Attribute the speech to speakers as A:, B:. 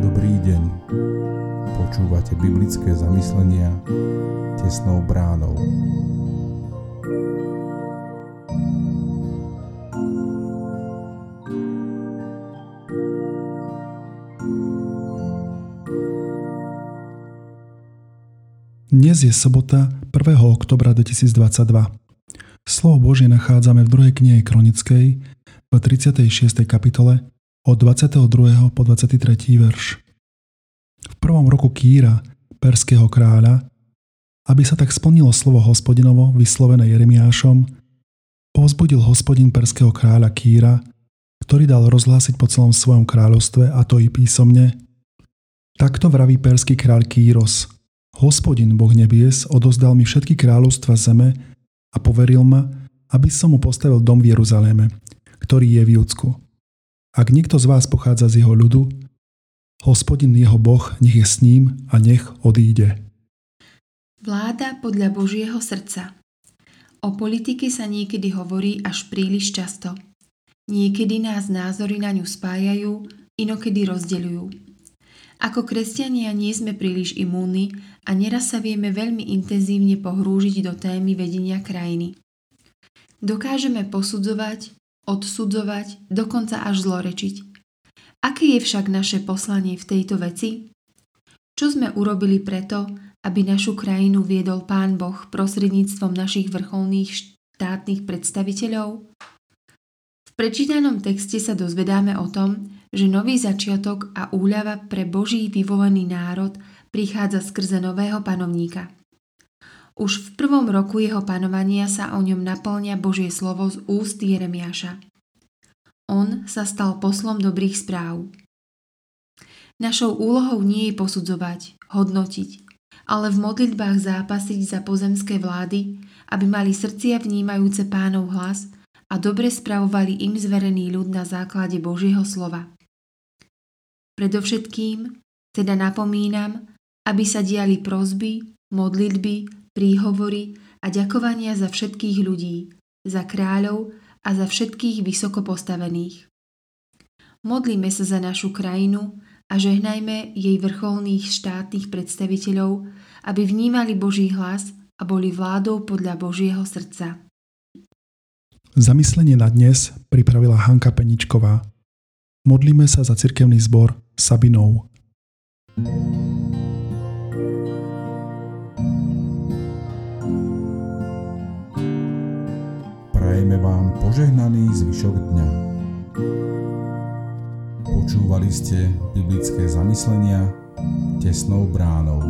A: Dobrý deň. Počúvate biblické zamyslenia tesnou bránou.
B: Dnes je sobota 1. oktobra 2022. Slovo Božie nachádzame v 2. knihe Kronickej v 36. kapitole od 22. po 23. verš. V prvom roku Kýra, perského kráľa, aby sa tak splnilo slovo hospodinovo vyslovené Jeremiášom, pozbudil hospodin perského kráľa Kýra, ktorý dal rozhlásiť po celom svojom kráľovstve a to i písomne. Takto vraví perský kráľ Kýros – Hospodin, Boh nebies, odozdal mi všetky kráľovstva zeme a poveril ma, aby som mu postavil dom v Jeruzaléme, ktorý je v Judsku. Ak niekto z vás pochádza z jeho ľudu, hospodin jeho Boh nech je s ním a nech odíde.
C: Vláda podľa Božieho srdca O politike sa niekedy hovorí až príliš často. Niekedy nás názory na ňu spájajú, inokedy rozdeľujú. Ako kresťania nie sme príliš imúni a neraz sa vieme veľmi intenzívne pohrúžiť do témy vedenia krajiny. Dokážeme posudzovať, odsudzovať, dokonca až zlorečiť. Aké je však naše poslanie v tejto veci? Čo sme urobili preto, aby našu krajinu viedol Pán Boh prostredníctvom našich vrcholných štátnych predstaviteľov? V prečítanom texte sa dozvedáme o tom, že nový začiatok a úľava pre Boží vyvolený národ prichádza skrze nového panovníka. Už v prvom roku jeho panovania sa o ňom naplňa Božie slovo z úst Jeremiáša. On sa stal poslom dobrých správ. Našou úlohou nie je posudzovať, hodnotiť, ale v modlitbách zápasiť za pozemské vlády, aby mali srdcia vnímajúce pánov hlas a dobre spravovali im zverený ľud na základe Božieho slova. Predovšetkým teda napomínam, aby sa diali prozby, modlitby, príhovory a ďakovania za všetkých ľudí, za kráľov a za všetkých vysoko postavených. Modlíme sa za našu krajinu a žehnajme jej vrcholných štátnych predstaviteľov, aby vnímali Boží hlas a boli vládou podľa Božieho srdca.
B: Zamyslenie na dnes pripravila Hanka Peničková. Modlíme sa za cirkevný zbor Sabinou.
A: Prajeme vám požehnaný zvyšok dňa. Počúvali ste biblické zamyslenia tesnou bránou.